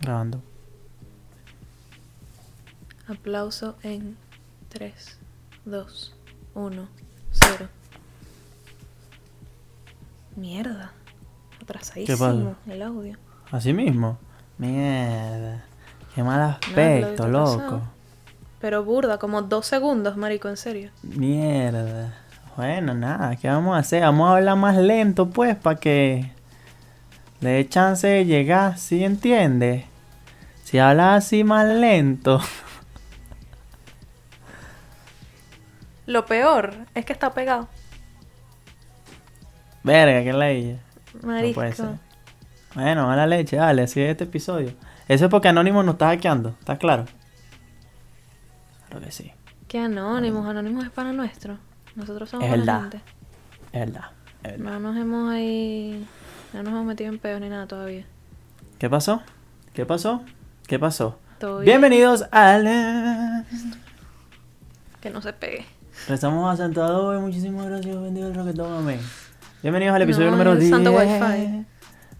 Grabando. Aplauso en 3, 2, 1, 0. Mierda. Atrasadísimo el audio. Así mismo. Mierda. Qué mal aspecto, loco. pasado. Pero burda, como dos segundos, marico, en serio. Mierda. Bueno, nada, ¿qué vamos a hacer? Vamos a hablar más lento, pues, para que le dé chance de llegar, ¿sí entiendes? Si hablas así más lento. Lo peor es que está pegado. Verga, qué ley. No Marisco. ser. Bueno, a la leche, dale, así es este episodio. Eso es porque Anónimo nos está hackeando, ¿está claro? Claro que sí, Qué anónimos, anónimos es para nuestro. Nosotros somos Es verdad. gente. es verdad, es verdad. No nos hemos ahí. No nos hemos metido en pedo ni nada todavía. ¿Qué pasó? ¿Qué pasó? ¿Qué pasó? Bienvenidos al... Que no se pegue. Estamos asentados y muchísimas gracias, bendiga el roquetón, amén. Bienvenidos al episodio No, número el 10. santo wifi.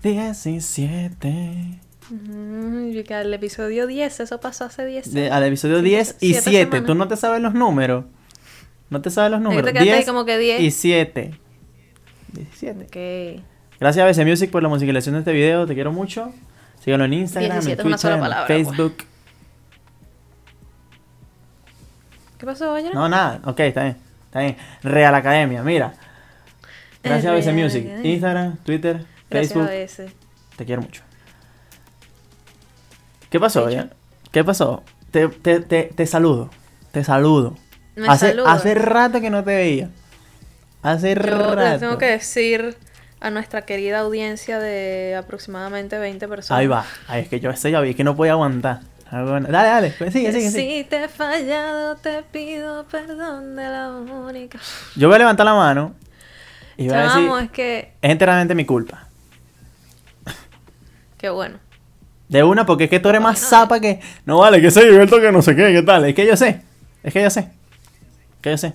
17. Mm, y que al episodio 10, eso pasó hace 10 De- al episodio 10 y siete 7. semanas. ¿Tú no te sabes los números? ¿No te sabes los números? te quedaste ahí 10 como que 10. y 7. 17. Ok. Gracias a BC Music por la musicalización de este video. Te quiero mucho. Síganlo en Instagram, 17 en Twitter, en palabra, pues. Facebook. ¿Qué pasó, Bayana? No, nada. Ok, está bien. Está bien. Real Academia, mira. Gracias a BC Music. Instagram, Twitter, Gracias Facebook. a. Te quiero mucho. ¿Qué pasó, ya? ¿Qué pasó? Te, te, te, te saludo. Te saludo. Me hace, saludas. hace rato que no te veía. Hace Yo rato. les tengo que decir a nuestra querida audiencia de aproximadamente 20 personas. Ahí va. Ay, es que yo sé, ya vi, es que no podía aguantar. Ah. Dale, dale. Sigue, sigue, sigue. Si te he fallado, te pido perdón de la única. Yo voy a levantar la mano y voy a decir, Chamo, es que. es enteramente mi culpa. Qué bueno. De una, porque es que tú eres más zapa que... No vale, que soy Gilberto que no sé qué, qué tal. Es que yo sé. Es que yo sé. Es que yo sé.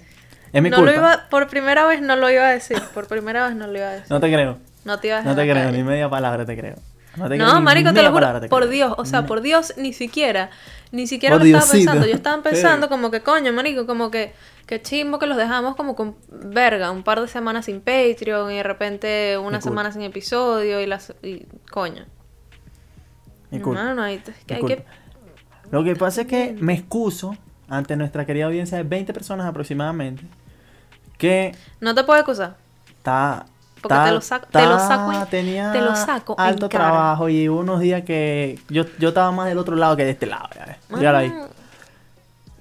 Es mi no culpa. lo iba, por primera vez no lo iba a decir. Por primera vez no lo iba a decir. No te creo. No te iba a No dejar te creo, calle. ni media palabra te creo. No, te No, marico, te lo juro. palabra te Por creo. Dios, o sea, No. por Dios, ni siquiera. Ni siquiera Por lo estaba pensando. Yo estaba pensando Sí. como que, coño, marico, como que, que chimbo que los dejamos como con verga, un par de semanas sin Patreon y de repente una semana sin episodio y las. Y, coño. Mi culpa. Mano, hay, que Mi hay culpa. que. Lo que pasa es que me excuso ante nuestra querida audiencia de 20 personas aproximadamente que No te puedo acusar. está Porque te lo saco- te lo está- saco en- tenía te lo saco en alto cara. trabajo y unos días que yo, yo estaba más del otro lado que de este lado ya ves. Míralo ahí Mano,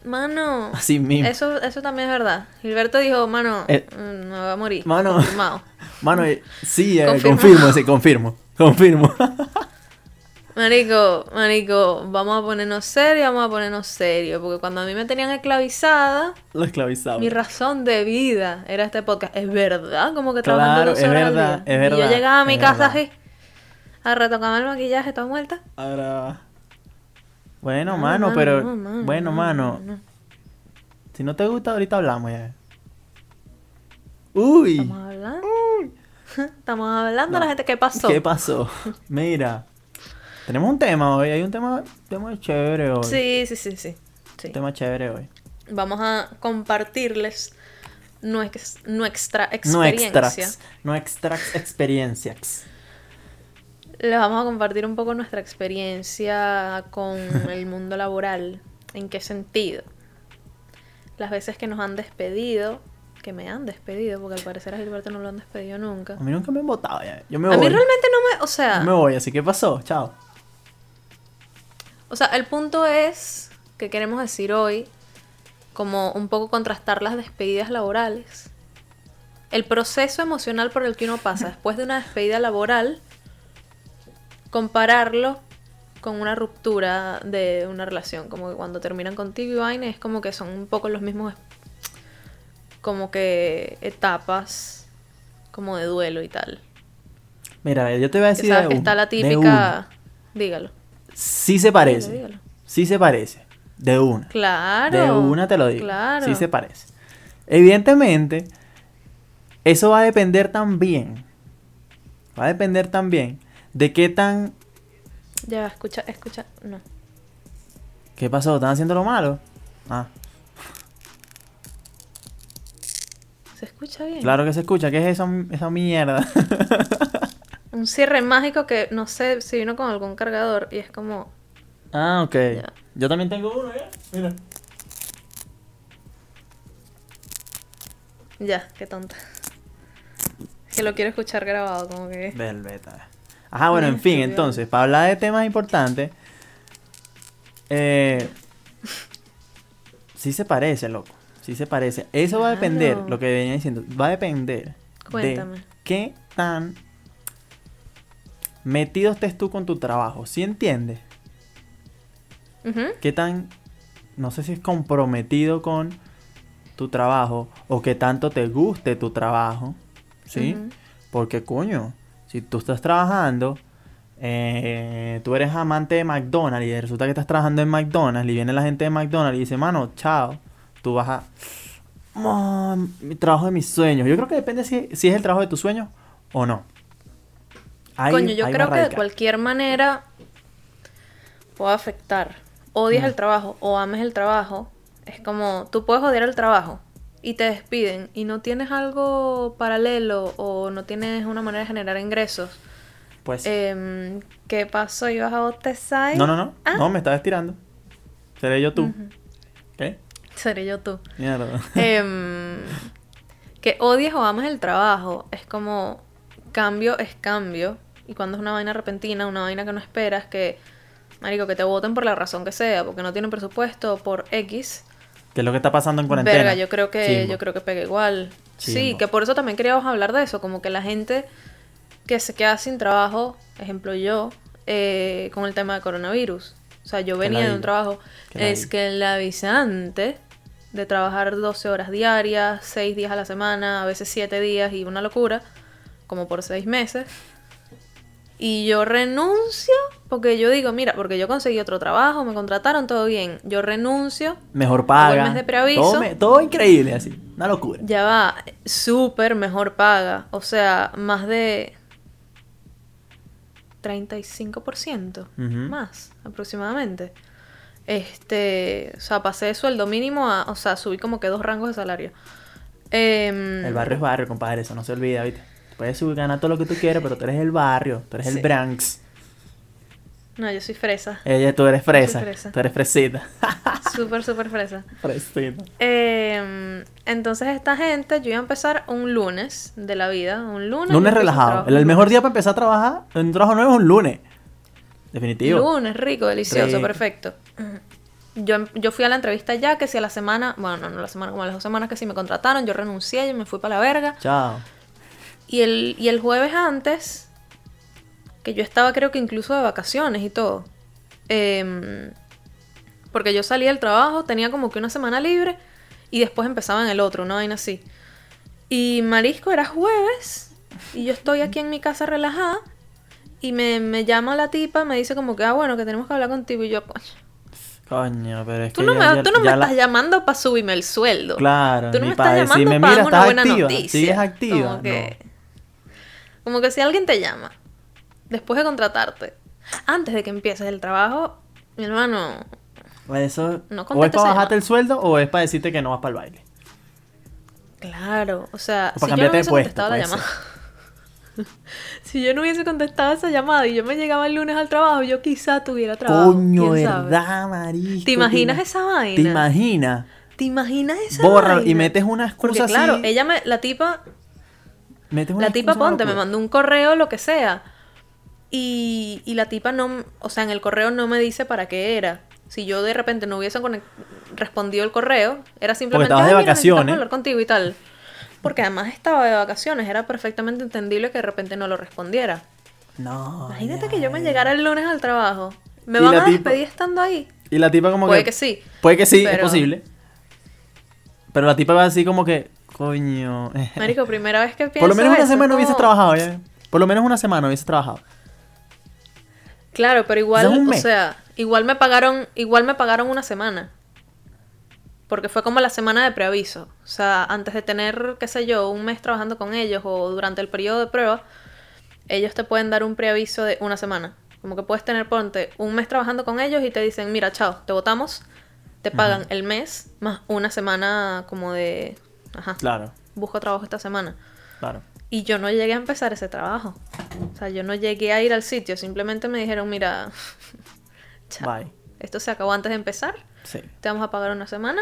Mano. así mismo Eso, eso también es verdad. Gilberto dijo, mano, Eh, mm, me va a morir. mano. Confirmado. mano eh, sí eh, confirmo sí confirmo confirmo Marico, marico, vamos a ponernos serios, vamos a ponernos serios. Porque cuando a mí me tenían esclavizada, lo mi razón de vida era este podcast. Es verdad, como que Claro, trabajando dos es verdad, al día. es Y yo verdad, llegaba a mi casa verdad. así, a retocarme el maquillaje, toda muerta. ahora bueno No, mano, mano, pero no, mano, bueno no, mano no, no. si no te gusta ahorita hablamos ya uy Estamos hablando. Estamos hablando No. la gente. ¿Qué pasó? ¿Qué pasó? Mira, tenemos un tema hoy, hay un tema, tema chévere hoy. Sí, sí, sí, sí. sí. Un tema chévere hoy. Vamos a compartirles nuestra experiencia. extracts experiencias. Les vamos a compartir un poco nuestra experiencia con el mundo laboral. ¿En qué sentido? Las veces que nos han despedido, que me han despedido, porque al parecer a Gilberto no lo han despedido nunca. A mí nunca me han votado ya. Yo me A voy. mí realmente no me, o sea, me voy, así que pasó, chao. O sea, el punto es que queremos decir hoy, como un poco contrastar las despedidas laborales. El proceso emocional por el que uno pasa después de una despedida laboral, compararlo con una ruptura de una relación. Como que cuando terminan contigo y vaina, es como que son un poco los mismos, como que etapas, como de duelo y tal. Mira, yo te voy a Que decir. sabes de que está la típica. Dígalo. Sí se parece. Dígalo, dígalo. Sí se parece. De una. Claro. De una te lo digo. Claro. Sí se parece. Evidentemente, eso va a depender también. Va a depender también de qué tan. Ya, escucha, escucha. No. ¿Qué pasó? ¿Están haciendo lo malo? Ah, ¿Se escucha bien? claro que se escucha. ¿Qué es esa, esa mierda? Un cierre mágico que no sé si vino con algún cargador y es como. ah, ok. Ya. Yo también tengo uno, ¿ya? Mira. Ya, qué tonta. Que lo quiero escuchar grabado, como que. Velveta. Ajá, bueno, en fin, entonces, para hablar de temas importantes. Eh, sí se parece, loco. Sí se parece. Eso va a depender, lo que venía diciendo, va a depender Cuéntame. de qué tan metido estés tú con tu trabajo. ¿Sí entiendes? Ujú. ¿Qué tan, no sé si es comprometido con tu trabajo o que tanto te guste tu trabajo? ¿Sí? Porque, coño, si tú estás trabajando, eh, tú eres amante de McDonald's y resulta que estás trabajando en McDonald's y viene la gente de McDonald's y dice, mano, chao, tú vas a... "Oh, mi trabajo de mis sueños. Yo creo que depende si, si es el trabajo de tus sueños o no. Ahí- Coño, yo ahí creo que de cualquier manera puede afectar. Odias Mm. el trabajo o ames el trabajo. Es como, tú puedes odiar el trabajo y te despiden y no tienes algo paralelo o no tienes una manera de generar ingresos. Pues... Em, ¿Qué pasó? ¿Ibas a bostezar? no, no, no. Ah. No, me estaba estirando. Seré yo tú. ¿Qué? Seré yo tú. Mierda. Em, que odies o ames el trabajo es como cambio es cambio y cuando es una vaina repentina, una vaina que no esperas, que marico que te voten por la razón que sea, porque no tienen presupuesto por X, ¿Qué es lo que está pasando en cuarentena? verga, yo creo que yo creo que pega igual. Sí, que por eso también queríamos hablar de eso, como que la gente que se queda sin trabajo, ejemplo yo, eh, con el tema de coronavirus. O sea, yo Que venía de un trabajo, Que es que la avisante de trabajar 12 horas diarias, 6 días a la semana, a veces 7 días y una locura, como por 6 meses. Y yo renuncio porque yo digo, mira, porque yo conseguí otro trabajo, me contrataron, todo bien. Yo renuncio, Mejor paga. mes de preaviso. Todo, me- todo increíble así. Una locura. ya va, súper mejor paga. O sea, más de 35% Ujú. más aproximadamente. Este, o sea, pasé de sueldo mínimo a, o sea, subí como que dos rangos de salario. Em, El barrio es barrio, compadre, eso no se olvida, ¿viste? Puedes ganar todo lo que tú quieras, pero tú eres el barrio, tú eres el. Bronx. No, yo soy fresa. Ella, tú eres fresa, fresa. tú eres fresita. Súper, súper fresa. fresita. Em, entonces esta gente, yo iba a empezar un lunes de la vida, un lunes. Lunes relajado. El, mejor día para empezar a trabajar en un trabajo nuevo es un lunes. Definitivo. Lunes, rico, delicioso, Rico. perfecto. Yo, yo fui a la entrevista ya, que si a la semana, bueno, no, no la semana, como a las dos semanas que sí me contrataron, yo renuncié, yo me fui para la verga. Chao. Y el, y el jueves antes, que yo estaba creo que incluso de vacaciones y todo, em, porque yo salí del trabajo, tenía como que una semana libre y después empezaba en el otro, una vaina así. Y Marisco era jueves y yo estoy aquí en mi casa relajada y me, me llama la tipa, me dice como que, ah, bueno, que tenemos que hablar contigo y yo, coño. Coño, pero es Tú que no ya- me, ya- tú no me la- estás llamando para subirme el sueldo. Claro, Tú no me estás llamando decirme, para darme una estás buena activa. noticia. Sigues activa. Como que, como que si alguien te llama, después de contratarte, antes de que empieces el trabajo, mi hermano, No. Eso, No o es para bajarte el sueldo o es para decirte que no vas para el baile. claro, o sea, O si yo no hubiese puesto, contestado la llamada, si yo no hubiese contestado esa llamada y yo me llegaba el lunes al trabajo, yo quizá tuviera trabajo. Coño, verdad, marisco. ¿Te imaginas ima- esa vaina? ¿Te imaginas? ¿Te imaginas esa Borra y metes una excusa Porque claro, así. ella me, la tipa, La tipa ponte, me mandó un correo, lo que sea. Y, y la tipa no, o sea, en el correo no me dice para qué era. Si yo de repente no hubiese respondido el correo, era simplemente estabas de "Ay, mira, necesitamos vacaciones". hablar contigo y tal. Porque además estaba de vacaciones, era perfectamente entendible que de repente no lo respondiera. No. Imagínate ya, que yo me llegara el lunes al trabajo. ¿Me van a tipa- despedir estando ahí? Y la tipa como Puede que... que sí. Puede que sí, es posible. Pero la tipa va así como que... Coño. Marico, primera vez que pienso Por lo menos una eso, semana como- trabajado, ¿ya? Por lo menos una semana hubiese trabajado. Claro, pero igual, o mes. sea, Igual me pagaron, igual me pagaron una semana. Porque fue como la semana de preaviso. O sea, antes de tener, qué sé yo, un mes trabajando con ellos o durante el periodo de prueba, ellos te pueden dar un preaviso de una semana. Como que puedes tener, ponte, un mes trabajando con ellos y te dicen, mira, chao, te votamos, te pagan el mes más una semana como de, ajá, Claro, busco trabajo esta semana. claro. Y yo no llegué a empezar ese trabajo. O sea, yo no llegué a ir al sitio, simplemente me dijeron, mira, chao, Bye. esto se acabó antes de empezar, Sí. te vamos a pagar una semana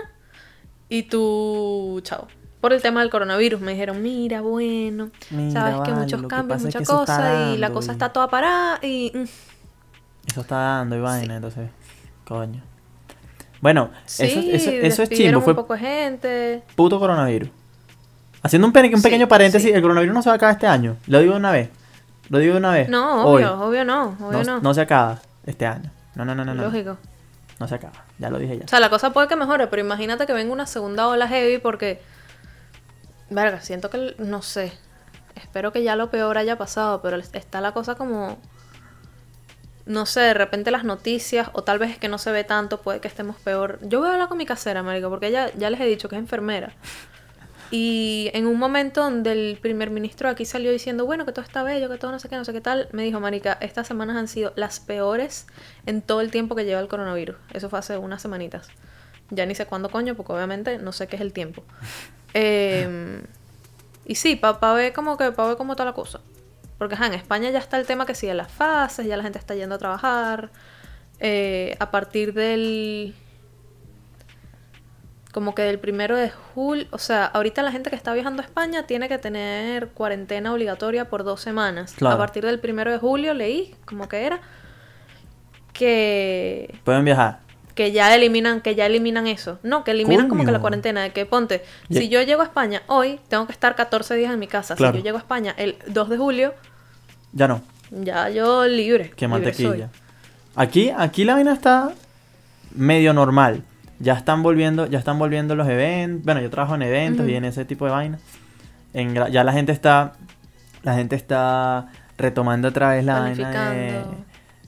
y tú, chao. Por el tema del coronavirus, me dijeron, mira, bueno, Mira, sabes que vale, muchos que cambios, es que muchas cosas y la cosa y- está toda parada y... mm, Eso está dando y vaina, entonces, coño. Bueno, Sí, eso, eso, eso es chimbo, fue poco gente. puto coronavirus. Haciendo un, pe- un Sí, pequeño paréntesis, sí. el coronavirus no se va a acabar este año. Lo digo de una vez. Lo digo de una vez. No, Hoy. obvio, obvio no, obvio no. no. se acaba este año. No, no, no, no. no. Lógico. No se acaba. Ya lo dije ya. O sea, la cosa puede que mejore, pero imagínate que venga una segunda ola heavy porque... Verga, siento que... No sé. Espero que ya lo peor haya pasado, pero está la cosa como... No sé, de repente las noticias, o tal vez es que no se ve tanto, puede que estemos peor. Yo voy a hablar con mi casera, marico, porque ella ya les he dicho que es enfermera. Y en un momento donde el primer ministro aquí salió diciendo, bueno, que todo está bello, que todo no sé qué, no sé qué tal, me dijo, Marica, estas semanas han sido las peores en todo el tiempo que lleva el coronavirus. Eso fue hace unas semanitas. Ya ni sé cuándo coño, porque obviamente no sé qué es el tiempo. Eh, y sí, para ver como que, para ver cómo está la cosa. Porque ajá, en España ya está el tema que sigue las fases, ya la gente está yendo a trabajar. Eh, a partir del como que del primero de julio, o sea, ahorita la gente que está viajando a España tiene que tener cuarentena obligatoria por dos semanas. Claro. A partir del primero de julio leí, como que era, que, Pueden viajar. que ya eliminan, que ya eliminan eso. No, que eliminan como que la cuarentena, de que ponte, si yo llego a España hoy, tengo que estar 14 días en mi casa. Claro. Si yo llego a España el 2 de julio, Ya no. ya yo libre. Soy. mantequilla. Aquí, aquí la vaina está medio normal. Ya están volviendo, ya están volviendo los eventos. Bueno, yo trabajo en eventos y en ese tipo de vainas. En ya la gente está, la gente está retomando otra vez la vaina de,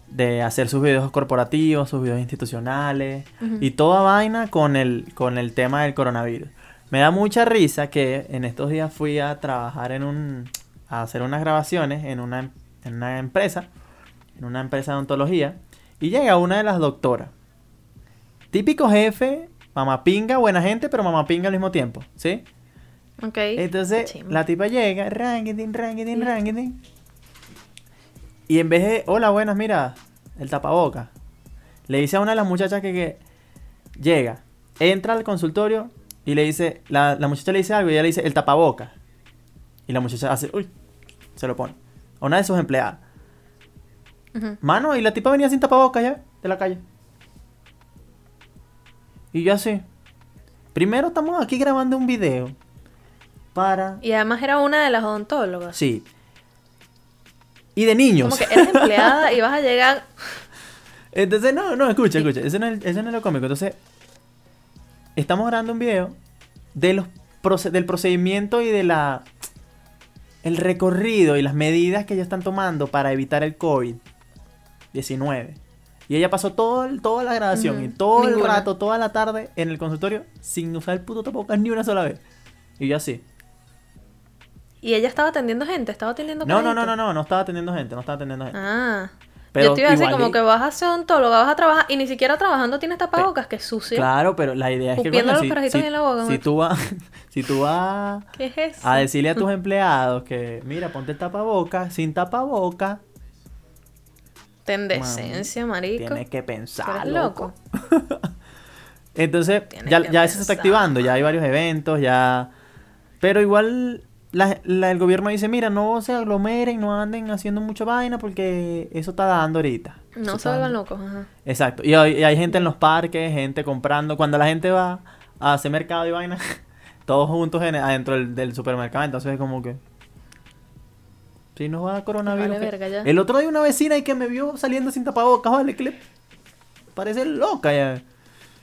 de hacer sus videos corporativos, sus videos institucionales y toda vaina con el, con el tema del coronavirus. Me da mucha risa que en estos días fui a trabajar en un, a hacer unas grabaciones en una, en una empresa, en una empresa de odontología, y llega una de las doctoras. Típico jefe, mamapinga, buena gente, pero mamapinga al mismo tiempo, ¿sí? Ok. Entonces, la tipa llega, Sí. rangitín. Y en vez de, hola, buenas, mira, el tapaboca. Le dice a una de las muchachas que, que llega, entra al consultorio y le dice, la, la muchacha le dice algo y ella le dice, el tapaboca. Y la muchacha hace, uy, se lo pone. A una de sus empleadas. Mano, y la tipa venía sin tapabocas ya, de la calle. Y yo así. Primero estamos aquí grabando un video para... Y además era una de las odontólogas. Sí. Y de niños. Como que eres empleada y vas a llegar. Entonces, no, no, escucha, escucha. Eso no, es, eso no es lo cómico. Entonces, estamos grabando un video de los del procedimiento y de la el recorrido y las medidas que ellos están tomando para evitar el COVID-19. Y ella pasó todo, el- toda la grabación y todo el rato, toda la tarde en el consultorio sin usar el puto tapabocas ni una sola vez. Y yo así. Y ella estaba atendiendo gente, estaba atendiendo No, no, no, no, no, no estaba atendiendo gente, no estaba atendiendo gente. Ah. Pero yo te iba a decir igual como que vas a ser odontóloga, vas a trabajar y ni siquiera trabajando tienes tapabocas, que sucio. Claro, pero la idea es que coño, los si, en la boca, si tú vas si tú vas ¿Qué es eso? a decirle a tus empleados que mira, ponte el tapaboca, sin tapaboca, Ten decencia, marico. tienes que pensar, loco. loco. Entonces, Tienes ya, ya eso se está activando, ya hay varios eventos, ya pero igual la- la- el gobierno dice, mira, no se aglomeren, no anden haciendo mucha vaina porque eso está dando ahorita. No se vuelvan locos, ajá. Exacto. Y hay, y hay gente en los parques, gente comprando. Cuando la gente va a hacer mercado y vaina, todos juntos en- adentro del, del supermercado. Entonces es como que. Si nos va a coronavirus. Verga ya. El otro día una vecina y que me vio saliendo sin tapabocas, vale, le parece loca ya.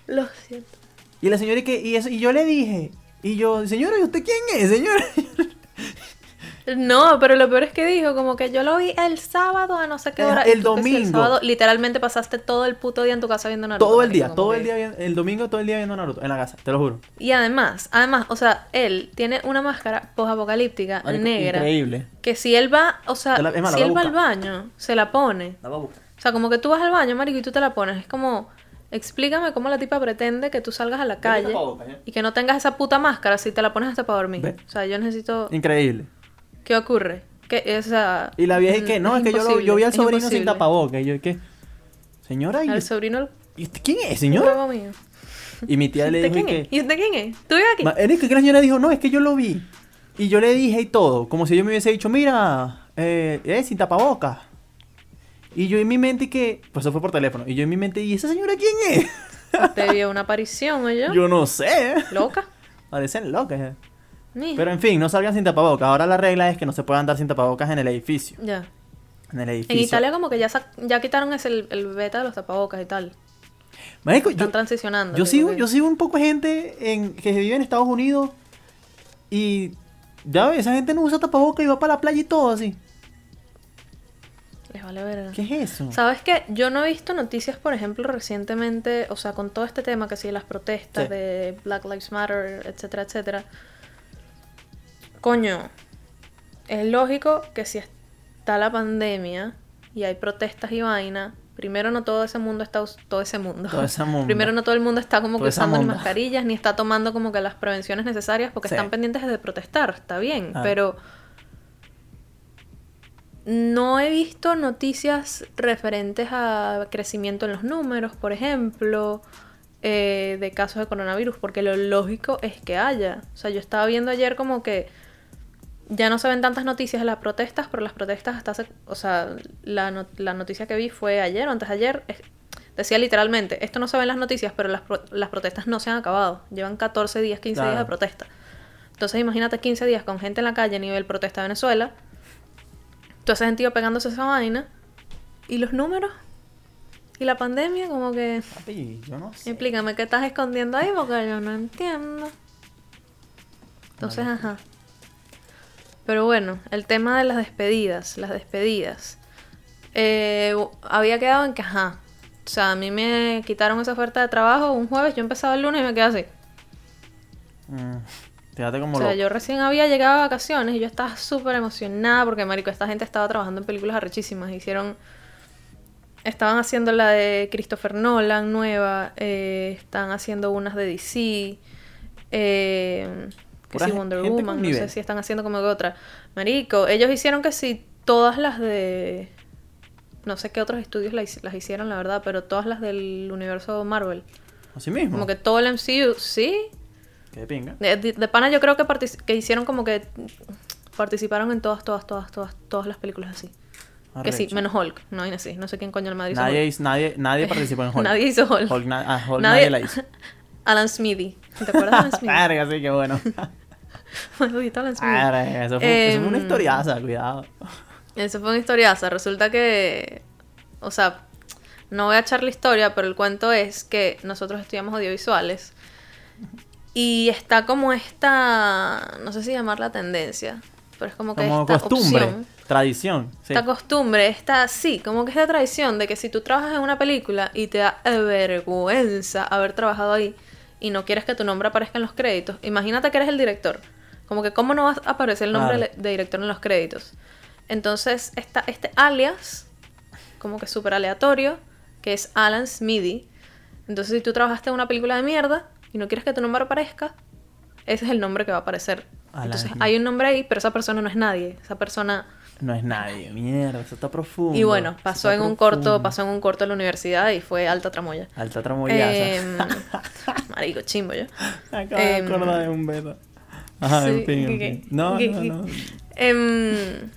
Lo siento. Y la señora y que, y eso, y yo le dije, y yo, señora, ¿y usted quién es, señora? No, pero lo peor es que dijo como que yo lo vi el sábado a no sé qué hora. el domingo. sábado literalmente pasaste todo el puto día en tu casa viendo Naruto. Todo el día, todo que- el día, el domingo todo el día viendo Naruto en la casa, te lo juro. Y además, además, o sea, él tiene una máscara posapocalíptica negra. Increíble. Que si él va, o sea, la- más, si él va al baño, se la pone. La voy a buscar. O sea, como que tú vas al baño, marico, y tú te la pones. Es como, explícame cómo la tipa pretende que tú salgas a la calle ¿ya? y que no tengas esa puta máscara si te la pones hasta para dormir. Ve. O sea, yo necesito... Increíble. ¿Qué ocurre? Que, o sea, Y la vieja es que, no, es, que yo, lo- yo vi al sobrino sin tapabocas. Y yo, ¿qué? Señora, ¿y, Al sobrino... ¿y usted quién es, señora? mío. Y mi tía le ¿De dijo, quién y es? que... ¿Y usted quién es? ¿Tú vives aquí? Ma- Es que la señora dijo, no, es que yo lo vi. Y yo le dije y todo, como si yo me hubiese dicho, mira, eh, eh, sin tapabocas. Y yo en mi mente que, pues eso fue por teléfono, y yo en mi mente, ¿y esa señora quién es? Te vio una aparición, ¿o yo? Yo no sé. ¿Loca? Parecen locas. eh. Mija. Pero en fin, no salgan sin tapabocas. Ahora la regla es que no se puede andar sin tapabocas en el edificio. Ya. En el edificio. En Italia como que ya, ya quitaron ese, el, el beta de los tapabocas y tal. Marico, Están yo, transicionando. yo sigo, que- yo sigo un poco gente en, que vive en Estados Unidos y ya ves, esa gente no usa tapabocas y va para la playa y todo así. Les vale verga. ¿Qué es eso? ¿Sabes qué? Yo no he visto noticias, por ejemplo, recientemente, o sea, con todo este tema que sí, las protestas Sí. de Black Lives Matter, etcétera, etcétera. Coño, es lógico que si está la pandemia y hay protestas y vaina, primero no todo ese mundo está, todo ese mundo. Todo ese mundo. Primero no todo el mundo está como que usando monda. mascarillas ni está tomando como que las prevenciones necesarias porque Sí. están pendientes de protestar, está bien, Ah. pero no he visto noticias referentes a crecimiento en los números, por ejemplo, eh, de casos de coronavirus, porque lo lógico es que haya. O sea, yo estaba viendo ayer como que ya no se ven tantas noticias de las protestas, pero las protestas hasta hace, o sea, la, la noticia que vi fue ayer o antes de ayer, es- decía literalmente, esto no se ve en las noticias, pero las, pro- las protestas no se han acabado, llevan 14 días, 15 días de protesta. Entonces imagínate 15 días con gente en la calle a nivel protesta de Venezuela, tú haces sentido pegándose esa vaina, y los números, y la pandemia, como que, Papi, yo no sé. explícame qué estás escondiendo ahí, porque yo no entiendo. Entonces, Vale. ajá. Pero bueno, el tema de las despedidas, las despedidas. Eh, había quedado en que, ajá. O sea, a mí me quitaron esa oferta de trabajo un jueves, yo empezaba el lunes y me quedé así. Mm, Fíjate como O sea, yo recién había llegado de vacaciones y yo estaba súper emocionada porque, marico, esta gente estaba trabajando en películas arrechísimas. Hicieron... Estaban haciendo la de Christopher Nolan nueva, eh, están haciendo unas de DC, eh, que gen- Wonder Woman, no sé si están haciendo como que otra. Marico, ellos hicieron que sí, todas las de... No sé qué otros estudios las hicieron, la verdad, pero todas las del universo Marvel. Así mismo. Como que todo el MCU, sí, Qué pinga. de, de- de pana yo creo que, que hicieron como que participaron en todas, todas, todas, todas, todas las películas así. Que sí, menos Hulk. No hay así. No sé quién coño el Madrid hizo Nadie, Hulk. hizo- nadie, nadie participó en Hulk. Nadie hizo Hulk. Hulk, na- ah, Hulk Nadie- nadie la hizo. Alan Smithy. ¿Te acuerdas de Alan Smithy? Verga, sí, qué bueno. Maldito Alan Smithy. Verga, eso fue, eso fue una Em, historiaza, cuidado. Eso fue una historiaza. Resulta que. O sea, no voy a echar la historia, pero el cuento es que nosotros estudiamos audiovisuales. Y está como esta. No sé si llamarla tendencia. Pero es como que Como esta costumbre, opción. tradición. Sí. Esta costumbre, esta, sí, como que esta tradición de que si tú trabajas en una película y te da vergüenza haber trabajado ahí y no quieres que tu nombre aparezca en los créditos, imagínate que eres el director. Como que cómo no va a aparecer el nombre Claro. de director en los créditos. Entonces, esta, este alias, como que súper aleatorio, que es Alan Smithy. Entonces, si tú trabajaste en una película de mierda y no quieres que tu nombre aparezca, ese es el nombre que va a aparecer. Entonces, hay un nombre ahí, pero esa persona no es nadie. Esa persona No es nadie, mierda, eso está profundo. y bueno, pasó en un corto, pasó en un corto la universidad y fue alta tramoya. Alta tramoyaza. Em, marico, chimbo yo. Me acabo de em, acordar de un beso. Ajá, Sí, en fin. No, ¿Qué, no, no. Em,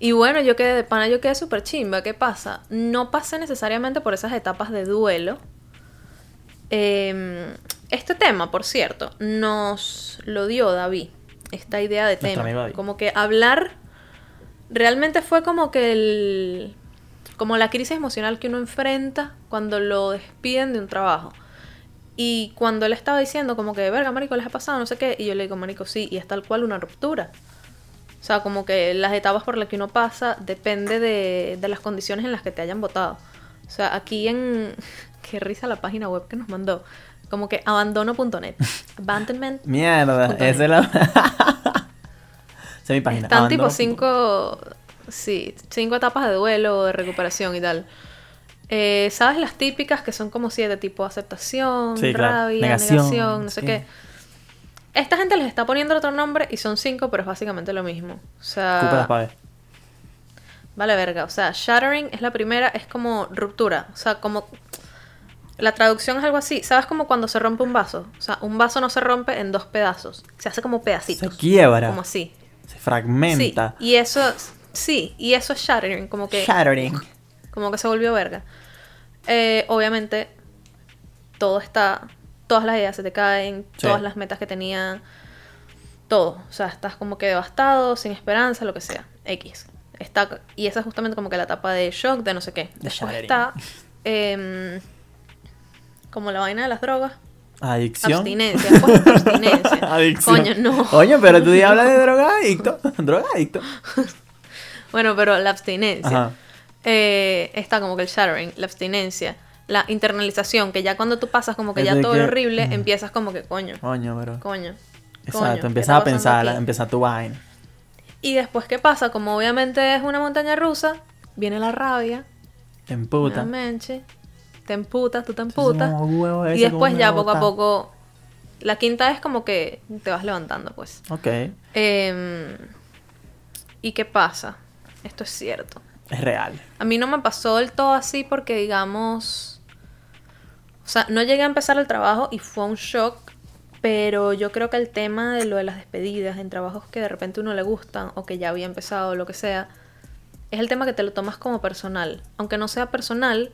y bueno, yo quedé de pana, yo quedé súper chimba. ¿Qué pasa? No pasé necesariamente por esas etapas de duelo. Em, este tema, por cierto, nos lo dio David. Esta idea de tema. Como que hablar realmente fue como que el. como la crisis emocional que uno enfrenta cuando lo despiden de un trabajo. Y cuando él estaba diciendo como que, verga, marico, les ha pasado, no sé qué, y yo le digo, marico, sí, y es tal cual una ruptura. O sea, como que las etapas por las que uno pasa depende de, de las condiciones en las que te hayan votado. O sea, aquí en... Qué risa la página web que nos mandó. Como que abandono.net. Abandonment. Mierda, esa es la. esa es mi página. Están tipo cinco... Sí, cinco etapas de duelo, de recuperación y tal. Eh, ¿Sabes las típicas que son como siete? Tipo aceptación, Sí, claro. rabia, Negación, negación, no sé sí. qué. Esta gente les está poniendo otro nombre y son cinco, pero es básicamente lo mismo. O sea... Ver. Vale, verga. O sea, shattering es la primera, es como ruptura. O sea, como. La traducción es algo así. ¿Sabes como cuando se rompe un vaso? O sea, un vaso no se rompe en dos pedazos. Se hace como Se pedacitos. quiebra. Como así. Se Sí. fragmenta. Y eso. Sí, y eso es shattering. Como que. Shattering. Como que se volvió verga. Eh, obviamente, todo está. Todas las ideas se te caen. Sí. Todas las metas que tenía. Todo. O sea, estás como que devastado, sin esperanza, lo que sea. X. Está, y esa es justamente como que la etapa de shock, de no sé qué. De Después shattering. está. em, como la vaina de las drogas. Adicción. Abstinencia. Adicción. Coño, no. Oye, pero tú ya hablas de drogadicto. Drogadicto. Bueno, pero la abstinencia. Eh, está como que el shattering, la abstinencia, la internalización, que ya cuando tú pasas como que Es ya todo que- horrible, Mm. empiezas como que coño, Coño, pero. coño. Exacto, coño, ¿qué empiezas a pensar, aquí? empieza tu vaina. Y después, ¿qué pasa? Como obviamente es una montaña rusa, viene la rabia, Te emputa. nuevamente, te emputas, tú te emputas. Y ese, ¿cómo después ya poco a poco, la quinta es como que te vas levantando, pues. Ok, Em, ¿Y qué pasa? Esto es cierto. es real. A mí no me pasó del todo así porque, digamos, o sea, no llegué a empezar el trabajo y fue un shock, pero yo creo que el tema de lo de las despedidas en trabajos que de repente uno le gustan o que ya había empezado o lo que sea, es el tema que te lo tomas como personal. Aunque no sea personal,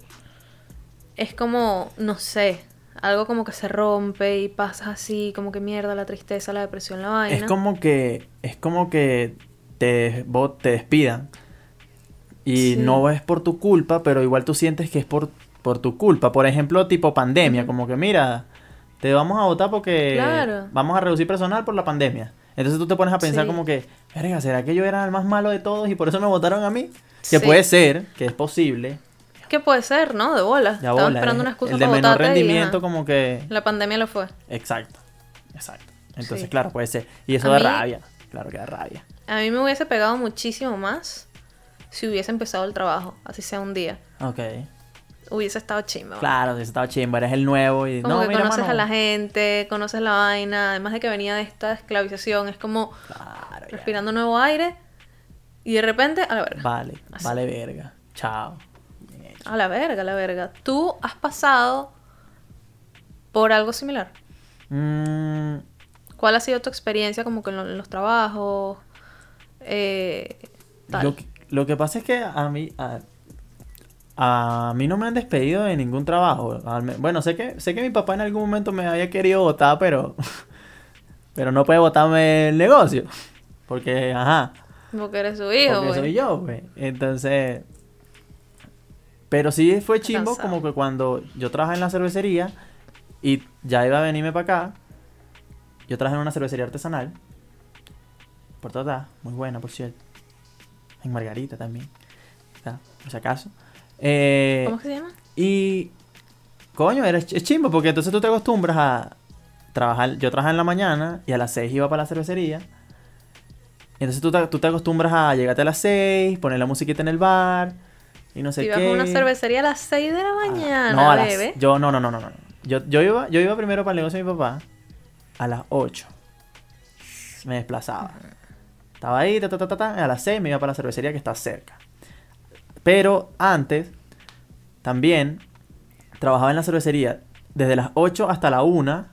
es como, no sé, algo como que se rompe y pasas así, como que mierda, la tristeza, la depresión, la vaina. Es como que. Es como que te, vos te despidan. Y Sí. no es por tu culpa, pero igual tú sientes que es por, por tu culpa. Por ejemplo, tipo pandemia, como que mira, te vamos a votar porque Claro. vamos a reducir personal por la pandemia. Entonces tú te pones a pensar Sí. como que, verga, ¿será que yo era el más malo de todos y por eso me votaron a mí? Que puede ser, que es posible. ¿Qué puede ser, no? De bola. Estaba bola, esperando es- una excusa el de para menor y, rendimiento como que... La pandemia lo fue. Exacto, exacto. Entonces, Sí. claro, puede ser. Y eso A da mí- rabia. Claro que da rabia. A mí me hubiese pegado muchísimo más si hubiese empezado el trabajo, así sea un día. Ok. Hubiese estado chimba. Claro, si estaba chimba, eres el nuevo y... Como no, que mira, conoces mano. a la gente, conoces la vaina, además de que venía de esta esclavización, es como Claro, respirando nuevo aire y de repente, a la verga. Vale, Así. vale verga. Chao. A la verga, a la verga. ¿Tú has pasado por algo similar? Mm, ¿Cuál ha sido tu experiencia como que en, lo- en los trabajos? Eh, tal. Lo que, lo que pasa es que a mí... A, a mí no me han despedido de ningún trabajo. Bueno, sé que, sé que mi papá en algún momento me había querido votar, pero... Pero no puede votarme el negocio. Porque, ajá. Porque eres su hijo, Porque güey. soy yo, pues. Entonces. Pero sí fue chimbo Cansado. como que cuando yo trabajaba en la cervecería y ya iba a venirme para acá. Yo trabajé en una cervecería artesanal. Por toda, muy buena, por cierto. En Margarita también. Está, por si acaso. Eh, ¿Cómo se llama? y. Coño, era, es chimbo porque entonces tú te acostumbras a trabajar. Yo trabajaba en la mañana y a las 6 iba para la cervecería. Y entonces tú te, tú te acostumbras a llegarte a las 6, poner la musiquita en el bar y no sé Ibas qué. a una cervecería a las 6 de la Ah, mañana, no, a las- bebé. yo no, no, no, no, no. Yo, yo iba, yo iba primero para el negocio de mi papá a las 8. Me desplazaba. Estaba ahí, ta, ta, ta, ta, ta, a las 6 me iba para la cervecería que está cerca. Pero antes, también trabajaba en la cervecería desde las 8 hasta la 1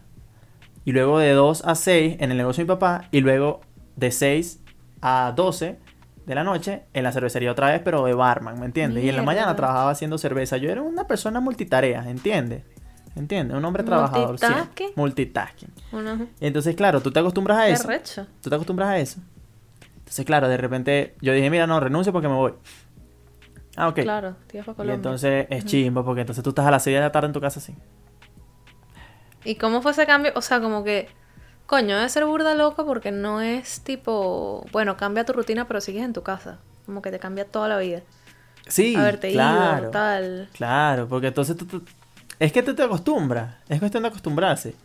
y luego de 2 a 6 en el negocio de mi papá y luego de 6 a 12 de la noche en la cervecería otra vez, pero de barman, ¿me entiendes? Y en la mañana trabajaba haciendo cerveza. Yo era una persona multitarea, ¿entiendes? ¿Entiendes? Un hombre trabajador. sí. Multitasking. Multitasking. Uno, Entonces, claro, tú te acostumbras a qué eso. recho. Tú te acostumbras a eso. Entonces, claro, de repente yo dije, mira, no, renuncio porque me voy. Ah, ok. Claro, para Y entonces es chimbo porque entonces tú estás a las 6 de la tarde en tu casa así. ¿Y cómo fue ese cambio? O sea, como que Coño, debe ser burda loco porque no es tipo, bueno, cambia tu rutina pero sigues en tu casa. Como que te cambia toda la vida. Sí, Haberte claro. ido, tal. Claro, porque entonces tú, tú- es que tú te acostumbras, es cuestión de acostumbrarse.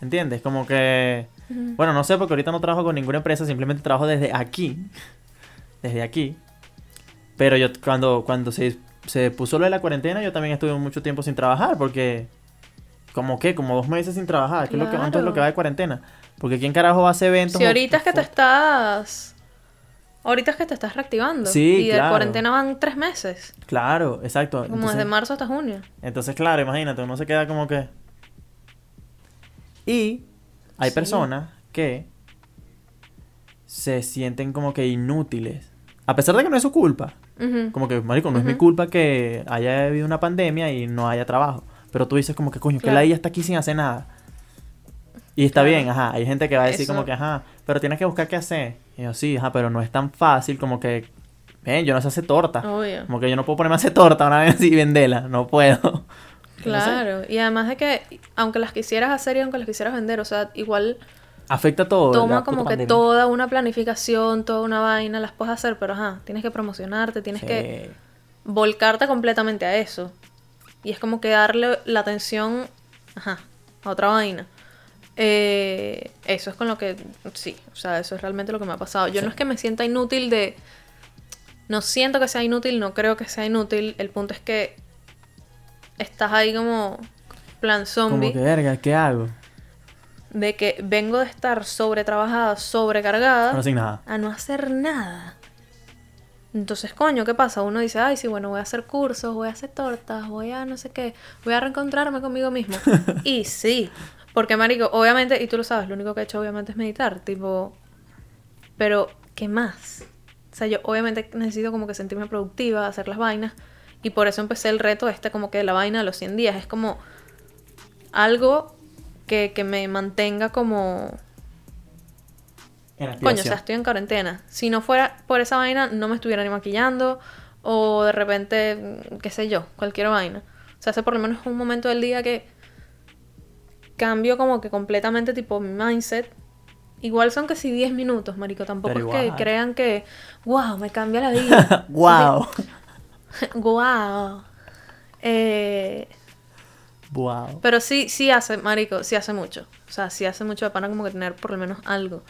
¿Entiendes? Como que bueno, no sé porque ahorita no trabajo con ninguna empresa, simplemente trabajo desde aquí. Desde aquí. Pero yo cuando cuando se, se puso lo de la cuarentena, yo también estuve mucho tiempo sin trabajar porque como que como dos meses sin trabajar, que es lo que antes es lo que va de cuarentena. Porque quién carajo va a hacer eventos. Si o- ahorita es que te estás... Ahorita es que te estás reactivando. Sí, Y de claro. cuarentena van tres meses. Claro, exacto. Como Entonces- desde marzo hasta junio. Entonces, claro, imagínate, uno se queda como que... Y hay Sí. personas que se sienten como que inútiles. A pesar de que no es su culpa. Como que, marico, no es mi culpa que haya habido una pandemia y no haya trabajo. Pero tú dices como que, coño, que la ella está aquí sin hacer nada. Y está Claro. bien, ajá. Hay gente que va a decir Eso- como que, ajá, pero tienes que buscar qué hacer. Y yo, sí, ajá, pero no es tan fácil como que, ven, yo no sé hacer torta. Obvio. Como que yo no puedo ponerme a hacer torta una vez y venderla. No puedo. No sé. Claro. Y además de que, aunque las quisieras hacer y aunque las quisieras vender, o sea, igual Afecta todo. toma como que pandemia. toda una planificación, toda una vaina, las puedes hacer, pero ajá, tienes que promocionarte, tienes Sí. que volcarte completamente a eso. Y es como que darle la atención, ajá, a otra vaina. Eh, eso es con lo que, sí, o sea, eso es realmente lo que me ha pasado. Yo Sí. no es que me sienta inútil de, no siento que sea inútil, no creo que sea inútil. El punto es que estás ahí como plan zombie Como que, verga, ¿qué hago? de que vengo de estar sobretrabajada, sobrecargada No sin nada. a no hacer nada. Entonces, coño, ¿qué pasa? Uno dice, ay, sí, bueno, voy a hacer cursos, voy a hacer tortas, voy a no sé qué, voy a reencontrarme conmigo mismo. y sí, porque, marico, obviamente, y tú lo sabes, lo único que he hecho obviamente es meditar, tipo, pero, ¿qué más? O sea, yo obviamente necesito como que sentirme productiva, hacer las vainas, y por eso empecé el reto este como que la vaina de los 100 días. Es como algo que, que me mantenga como En Coño, o sea, estoy en cuarentena. Si no fuera por esa vaina, no me estuviera ni maquillando. O de repente, mm, qué sé yo, cualquier vaina. O sea, hace por lo menos un momento del día que cambio como que completamente tipo mi mindset. Igual son casi 10 minutos, marico. Tampoco Pero es que crean que, wow, me cambia la vida. wow. wow. Eh, wow. pero sí, sí hace, marico, sí hace mucho. O sea, sí hace mucho de pana como que tener por lo menos algo.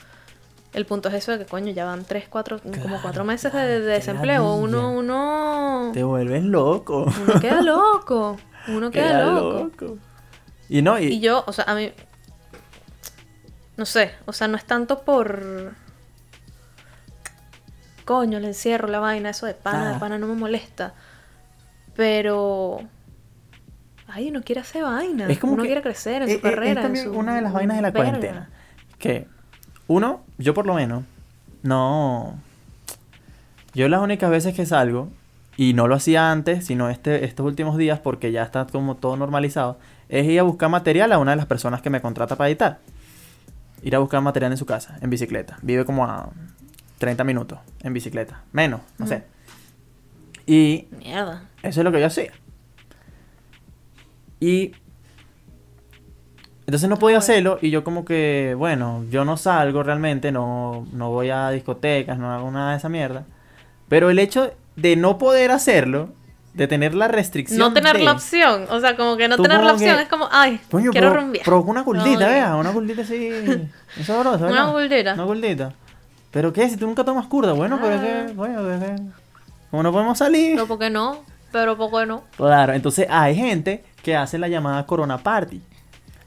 El punto es eso de que, coño, ya van tres, cuatro, como cuatro meses de, desempleo. Uno, uno, Te vuelves loco. uno queda loco. Uno queda, Queda loco. Y no, y, Y yo, o sea, a mí, no sé, o sea, no es tanto por... Coño, el encierro, la vaina, eso de pana, de Ah. pana no me molesta. Pero... Ay, uno quiere hacer vaina. es como uno que- quiere crecer en es- su es- carrera. Es en también su una de las vainas de la verga. cuarentena. Que, uno, yo por lo menos, no. Yo las únicas veces que salgo, y no lo hacía antes, sino este, estos últimos días, porque ya está como todo normalizado, es ir a buscar material a una de las personas que me contrata para editar. Ir a buscar material en su casa, en bicicleta. Vive como a 30 minutos en bicicleta. Menos, no sé. Y Mierda. eso es lo que yo hacía. Y entonces no podía hacerlo y yo como que, bueno, yo no salgo realmente, no, no voy a discotecas, no hago nada de esa mierda. Pero el hecho de no poder hacerlo, de tener la restricción No tener de- la opción. O sea, como que no tener la opción que- es como, ay, Coño, quiero pero, rumbear. pero una gordita, No, vea, una gordita así, es sabroso, Una gordita. Una gordita. ¿Pero qué? Si tú nunca tomas curda, bueno, pero es Ah. que, bueno, es que, como no podemos salir. Pero ¿por qué no? Pero ¿por qué no? Claro, entonces hay gente que hace la llamada Corona Party.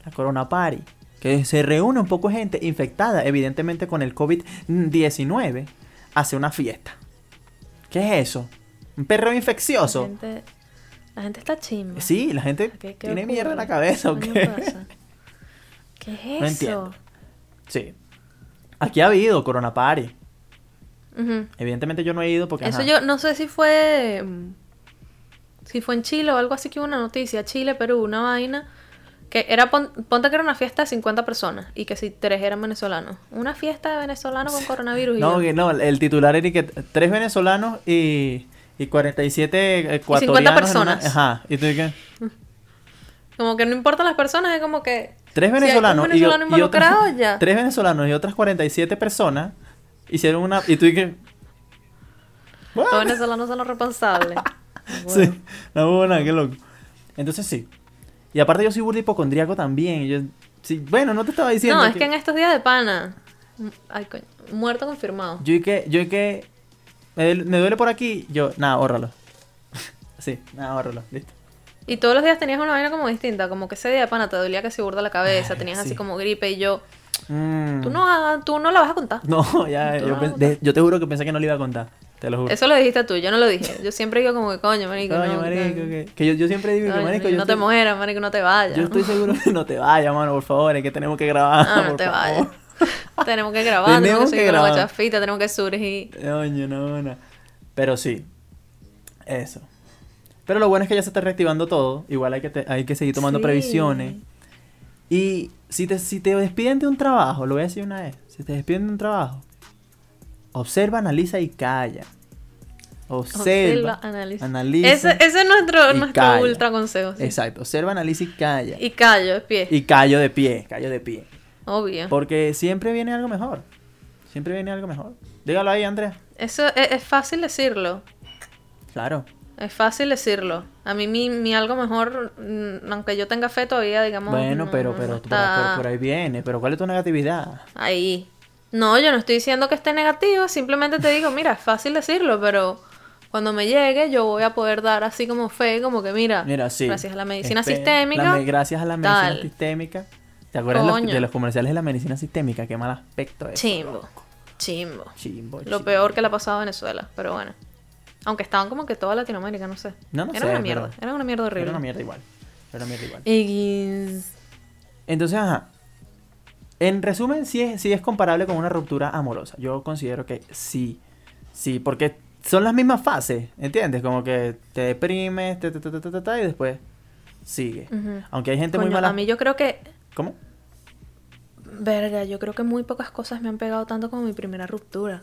La Corona Party. Que se reúne un poco gente infectada, evidentemente con el COVID-19, hace una fiesta. ¿Qué es eso? ¿Un perro La infeccioso? gente, la gente está chimba. Sí, la gente ¿Qué- qué tiene ocurre? mierda en la cabeza, ¿o ¿Qué qué? coño pasa? ¿Qué es eso? No entiendo. Sí. Aquí ha habido Corona Party. Evidentemente yo no he ido porque... Eso ajá. yo no sé si fue. mm, Si fue en Chile o algo así que hubo una noticia. Chile, Perú, una vaina. Que era. pon- ponte que era una fiesta de 50 personas. Y que si tres eran venezolanos. Una fiesta de venezolanos con coronavirus. y No, yo, no, el titular era que tres venezolanos y, y 47 ecuatorianos. en una- personas. Ajá. ¿Y tú qué? Como que no importa las personas, es como que. Tres venezolanos, y- venezolano y, otras, involucrado, ya. tres venezolanos y otras 47 personas hicieron una y tú y que Los venezolanos son los responsables. Sí, no nada, qué loco. Entonces sí. Y aparte yo soy burda hipocondríaco también. Yo, sí, bueno, no te estaba diciendo. No, es que en estos días de pana. Ay, coño. Muerto confirmado. Yo y que, yo y que me, duele- me duele por aquí, yo, nada, ahórralo. sí, nada, ahórralo, listo. Y todos los días tenías una vaina como distinta. Como que ese día de pana te dolía que se burda la cabeza. Ay, tenías sí. así como gripe. Y yo, Mm. tú no, tú no la vas a contar. No, ya, yo, yo te juro que pensé que no le iba a contar. Te lo juro. Eso lo dijiste tú, yo no lo dije. Yo siempre digo como que coño, marico. Coño, no, marico, no. que, que yo, yo siempre digo que, Coño, marico, no yo te estoy, mueras, marico, no te vayas. yo estoy seguro que no te vayas, mano, por favor, es que tenemos que grabar, Ah, no por te vayas. tenemos que grabar, tenemos, que que grabar. chafita, tenemos que surgir. Coño, no, no. Pero sí, eso. Pero lo bueno es que ya se está reactivando todo. Igual hay que, te- hay que seguir tomando Sí. previsiones. Y si te, si te despiden de un trabajo, lo voy a decir una vez. Si te despiden de un trabajo, observa, analiza y calla. Observa, Observa, analiza. analiza. Ese, ese es nuestro, nuestro calla. ultra consejo. sí. Exacto, observa, analiza y calla. Y callo, de pie. Y callo de pie, callo de pie. Obvio. Porque siempre viene algo mejor. Siempre viene algo mejor. Dígalo ahí, Andrea. Eso es, es fácil decirlo. Claro. Es fácil decirlo. A mí mi, mi algo mejor, mm, aunque yo tenga fe todavía, digamos. Bueno, no- pero, no pero está por, por- por ahí viene. Pero ¿cuál es tu negatividad? ahí. No, yo no estoy diciendo que esté negativo, simplemente te digo, mira, es fácil decirlo, pero cuando me llegue yo voy a poder dar así como fe, como que mira, Mira, sí. gracias a la medicina Este, sistémica. la gracias a la medicina tal. sistémica. ¿Te acuerdas de los, Coño. de los comerciales de la medicina sistémica? Qué mal aspecto es. Chimbo, chimbo. Chimbo, Lo chimbo. peor que le ha pasado a Venezuela, pero bueno. Aunque estaban como que toda Latinoamérica, no sé. No, no era sé, una mierda, era una mierda horrible. Era una mierda igual. Era una mierda igual. Entonces, ajá. En resumen, sí es, sí es comparable con una ruptura amorosa. Yo considero que sí. Sí, porque son las mismas fases, ¿entiendes? Como que te deprimes, te, te, te, te, te, y después sigue. Aunque hay gente muy mala. a mí yo creo que ¿Cómo? Verga, yo creo que muy pocas cosas me han pegado tanto como mi primera ruptura.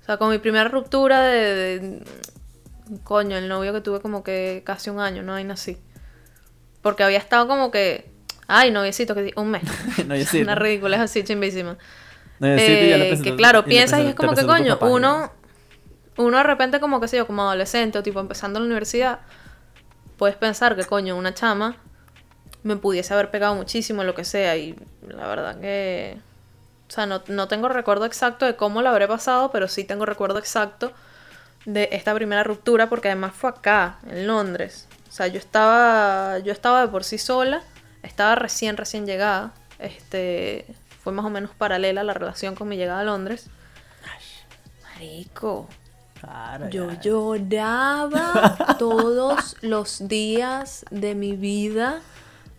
O sea, con mi primera ruptura de, de- Coño, el novio que tuve como que casi un año, no hay así. Porque había estado como que... Ay, noviecito, que un mes. Noviecito. Una ridícula, es así, chimbísima. No, yo sí, ya le Eh, que claro, y piensas y es como que coño, uno, uno de repente como que sé yo, como adolescente o tipo empezando la universidad, puedes pensar que coño, una chama me pudiese haber pegado muchísimo, lo que sea, y la verdad que, o sea, no, no tengo recuerdo exacto de cómo lo habré pasado, pero sí tengo recuerdo exacto de esta primera ruptura, porque además fue acá, en Londres. O sea, yo estaba, yo estaba de por sí sola, estaba recién, recién llegada, este, fue más o menos paralela la relación con mi llegada a Londres. Marico, Claro, yo lloraba todos los días de mi vida,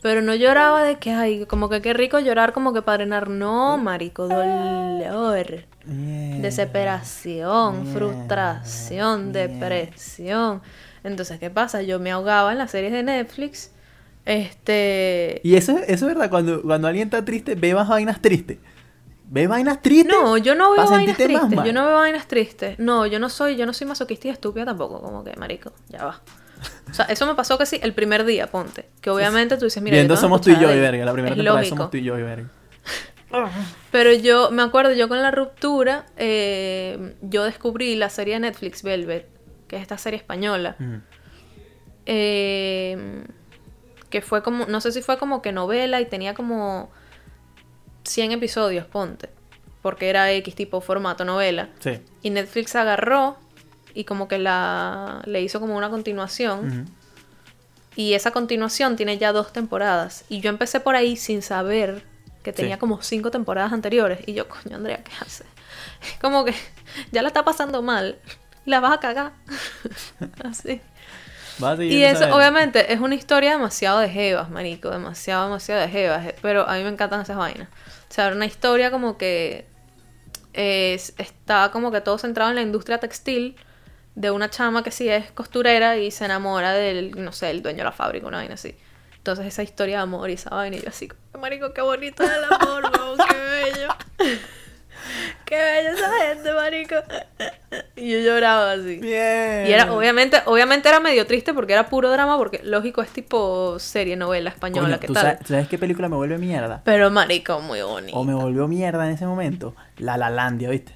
pero no lloraba de que, ay, como que qué rico llorar como que para drenar. No, marico, dolor, desesperación, frustración, depresión. Entonces, ¿qué pasa? Yo me ahogaba en las series de Netflix. Este... Y eso, eso es verdad, cuando, cuando alguien está triste, ve más vainas tristes. Ve vainas tristes. No, yo no veo vainas tristes. Yo no veo vainas tristes. No, yo no soy, yo no soy masoquista y estúpida tampoco, como que marico, ya va. O sea, eso me pasó sí, el primer día, ponte. Que obviamente tú dices, mira, Viendo somos tú y yo y verga. La primera es temporada lógico. somos tú y yo y verga. Pero yo me acuerdo, yo con la ruptura, eh, yo descubrí la serie de Netflix Velvet, que es esta serie española. Ujú. eh, que fue como, no sé si fue como que novela y tenía como 100 episodios, ponte. Porque era X tipo formato novela. Sí. Y Netflix agarró y como que la le hizo como una continuación. Y esa continuación tiene ya dos temporadas. Y yo empecé por ahí sin saber que tenía Sí. como cinco temporadas anteriores. Y yo, coño, Andrea, ¿qué haces? Como que ya la está pasando mal. La vas a cagar. Así. Vas a seguir Y eso, obviamente, es una historia demasiado de jevas, marico. Demasiado, demasiado de jevas. eh, Pero a mí me encantan esas vainas. O sea, era una historia como que... es- está como que todo centrado en la industria textil de una chama que sí es costurera y se enamora del, no sé, el dueño de la fábrica, una vaina así. Entonces esa historia de amor y esa vaina y yo así, marico, qué bonito es el amor, weón, qué bello. Qué bello esa gente, marico. Y yo lloraba así. Bien. Y era, obviamente, obviamente era medio triste porque era puro drama, porque lógico es tipo serie, novela española, Coño, ¿qué ¿tú tal? sabes, ¿tú sabes qué película me vuelve mierda? Pero marico, muy bonito. O me volvió mierda en ese momento. La Lalandia, ¿viste?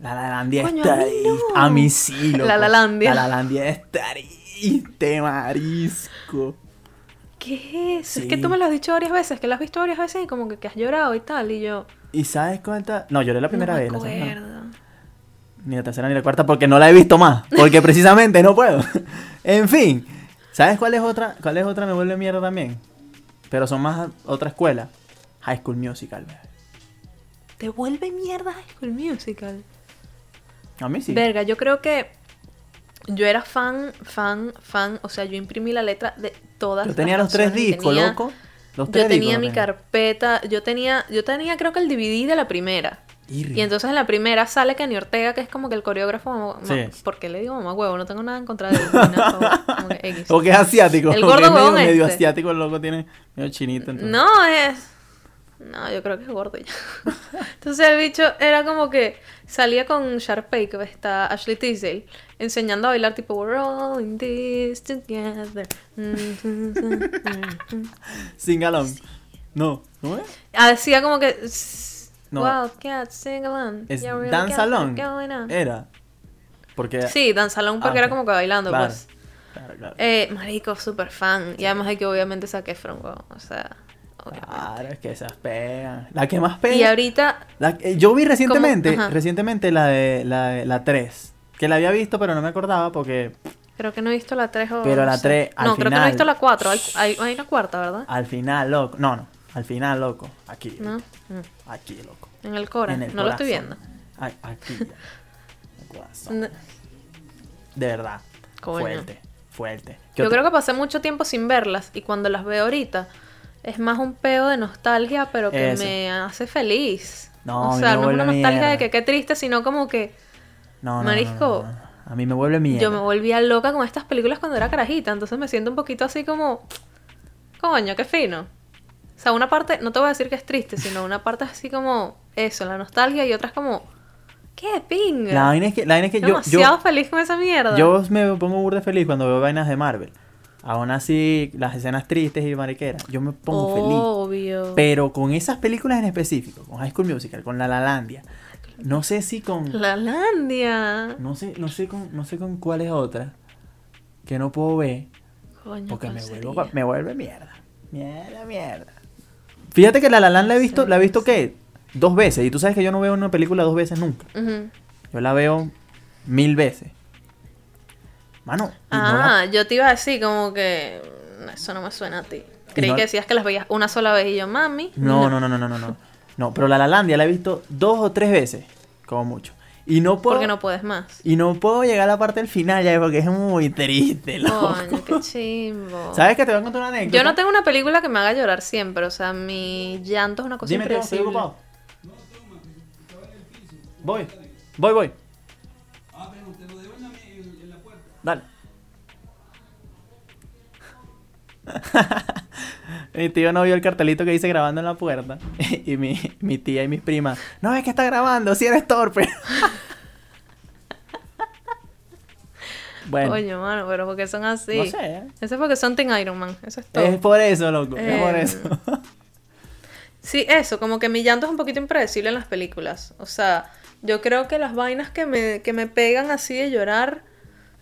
La Lalandia Coño, está a mí no. A mí sí, loco. La Lalandia. La Lalandia está triste, marisco. ¿Qué es eso? Es que tú me lo has dicho varias veces, que lo has visto varias veces y como que, que has llorado y tal, y yo... ¿Y sabes cuánta? No, lloré la primera no me vez. la segunda no. acuerdo. Ni la tercera ni la cuarta porque no la he visto más. Porque precisamente no puedo. en fin. ¿Sabes cuál es otra? ¿Cuál es otra me vuelve mierda también? Pero son más otra escuela. High School Musical. bebé. Te vuelve mierda High School Musical. A mí sí. Verga, yo creo que yo era fan, fan, fan. O sea, yo imprimí la letra de todas Yo tenía las los tres discos, tenía- loco. Los Yo tenía mi carpeta, yo tenía, yo tenía creo que el DVD de la primera. Y entonces en la primera sale Kenny Ortega, que es como que el coreógrafo. Sí. ¿Por qué le digo mamá huevo? No tengo nada en contra de él. como- que X. O que es asiático. El gordo es medio, este. asiático, el loco tiene medio chinito. entonces. No, es. No, yo creo que es gordo ya. Entonces el bicho era como que salía con Sharpay, que está Ashley Tisdale, enseñando a bailar tipo We're all in this together. Sing along. No, ¿no es? Hacía como que. No. Wildcat, sing along. Es really Dance Along. Era. Porque. Sí, danzalón porque Ah, era como que bailando, Claro. pues. Claro, claro. Eh, marico, súper fan. Y además de que obviamente saqué from O sea, obviamente. Claro, es que esas pegan. La que más pega. Y ahorita, La- yo vi recientemente, recientemente la de la, de- la 3. Que la había visto, pero no me acordaba porque creo que no he visto la 3 o. Pero la sé. tres, al No, creo que no he visto la 4. Hay, hay, hay una cuarta, ¿verdad? al final, loco. No, no. Al final, loco. Aquí. ¿No? Aquí, loco. En el. En el no lo estoy viendo. Ay, aquí. ya. El corazón. No. De verdad. Coño. Fuerte. Fuerte. Yo creo que pasé mucho tiempo sin verlas y cuando las veo ahorita es más un peo de nostalgia, pero que Eso. me hace feliz. No, o sea, no es una nostalgia mierda. de que qué triste, sino como que No, no, Marisco, no, no. A mí me vuelve mierda. yo me volvía loca con estas películas cuando era carajita, entonces me siento un poquito así como, coño, qué fino. O sea, una parte, no te voy a decir que es triste, sino una parte así como eso, la nostalgia y otras como, qué pinga. La vaina es que, la vaina es que yo, Demasiado yo, feliz con esa mierda. yo me pongo burde feliz cuando veo vainas de Marvel. Aún así, las escenas tristes y mariqueras, yo me pongo feliz. Obvio. Pero con esas películas en específico, con High School Musical, con La La Landia, no sé si con... La Landia. No sé, no sé con, no sé con cuál es otra que no puedo ver Coño, porque ¿cuál me sería? vuelvo, me vuelve mierda. Mierda, mierda. Fíjate que La La Land la he visto, la he visto ¿qué? Dos veces. Y tú sabes que yo no veo una película dos veces nunca. Yo la veo mil veces. Mano, y no la- Ah, yo te iba a decir como que eso no me suena a ti. Creí no- que decías que las veías una sola vez y yo, mami. No, no, no, no, no, no, no. No, pero La La Land ya la he visto dos o tres veces, como mucho. Y no puedo Porque no puedes más. y no puedo llegar a la parte del final ya porque es muy triste, loco. Coño, qué chimbo. ¿Sabes que te voy a contar una anécdota? Yo no tengo una película que me haga llorar siempre. O sea, mi llanto es una cosa Dime, Teo, estoy impredecible. ocupado. Voy, voy, voy. Dale. mi tío no vio el cartelito que dice grabando en la puerta. y mi, mi tía y mis primas. No es que está grabando, si eres torpe. bueno, Coño, mano, pero porque son así. no sé. ¿eh? Eso es porque son Team Iron Man. Eso es todo. Es por eso, loco. Es por Eh, eso. Sí, eso, como que mi llanto es un poquito impredecible en las películas. O sea, yo creo que las vainas que me, que me pegan así de llorar.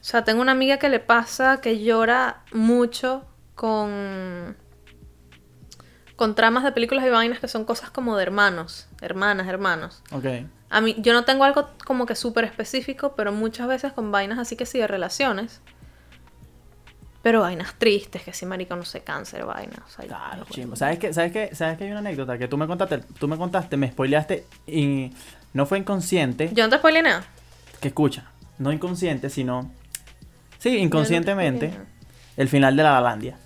O sea, tengo una amiga que le pasa que llora mucho con. con tramas de películas y vainas que son cosas como de hermanos, hermanas, hermanos. ok. A mí, yo no tengo algo como que súper específico, pero muchas veces con vainas así que sí de relaciones. Pero vainas tristes, que sí, marico, no sé, cáncer, vainas. O sea, Claro, chimbo. ¿Sabes qué? ¿Sabes qué? ¿Sabes que hay una anécdota que tú me contaste? Tú me contaste, me spoileaste y no fue inconsciente. Yo no te spoilé nada. Que escucha, no inconsciente, sino. Sí, inconscientemente. el final de la Lalandia.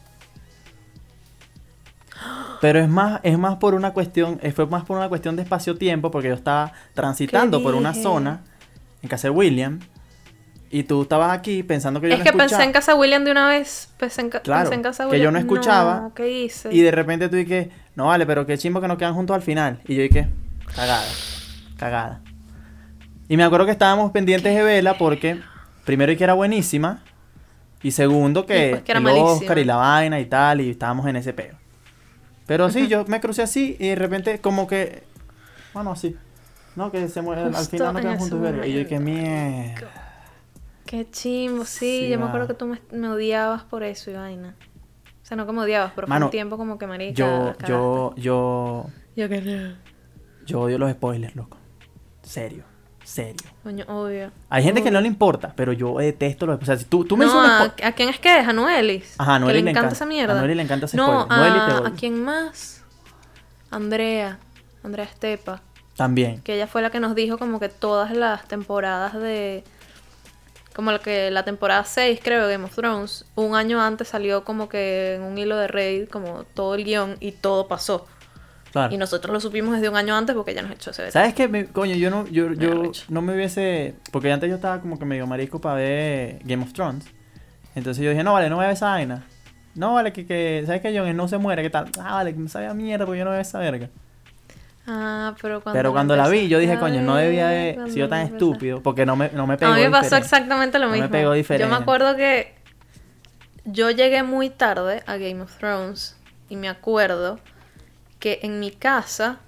Pero es más, es más por una cuestión, fue más por una cuestión de espacio-tiempo, porque yo estaba transitando por una dije? zona en casa de William. Y tú estabas aquí pensando que yo Es no que escuchaba. pensé en Casa William de una vez. Pensé en, ca- Claro, pensé en Casa que William. yo no escuchaba, No, ¿Qué hice? Y de repente tú dices, no vale, pero qué chimbo que nos quedan juntos al final. Y yo dije, cagada, cagada. Y me acuerdo que estábamos pendientes de verla porque, primero, que era buenísima. Y segundo, que, que era el. Oscar y la vaina y tal. Y estábamos en ese peo. Pero sí, yo me crucé así y de repente, como que. Bueno, así. No, que se muere. Al final no quedan juntos y verga. Y yo dije, momento. mierda. Qué chimbo, sí, Sí, yo me acuerdo que tú me, me odiabas por eso y vaina. O sea, no que me odiabas, pero fue Mano, un tiempo como que marica. Yo, cagaste. yo, yo. Yo que. Yo odio los spoilers, loco. Serio. Serio. Coño, obvio. Hay gente que no le importa, pero yo detesto los O sea, si tú, tú me no, a, spo- ¿a quién es que es? ¿A Noelis? Ajá, a Que Noeli le le encanta encanta. esa mierda. A Noeli le encanta ese No, te. ¿a quién más? Andrea. Andrea Estepa. También. Que ella fue la que nos dijo como que todas las temporadas de... Como la que la temporada 6, creo, de Game of Thrones, un año antes salió como que en un hilo de Reddit, como todo el guion y todo pasó. Claro. Y nosotros lo supimos desde un año antes porque ella nos echó ese detalle. ¿Sabes qué? Coño, yo no, yo, yo no me hubiese. Porque antes yo estaba como que medio marisco para ver Game of Thrones. Entonces yo dije, no, vale, no voy a ver esa vaina. No, vale, que, que ¿sabes que Jon Snow se muere? ¿Qué tal? Ah, vale, que me sabía mierda porque yo no veo esa verga. Ah, pero cuando, Pero cuando la vi, yo dije, coño, no debía haber sido tan estúpido porque no me, no me pegó. A mí me pasó diferente. exactamente lo No me mismo. pegó Yo diferente. me acuerdo que yo llegué muy tarde a Game of Thrones y me acuerdo que en mi casa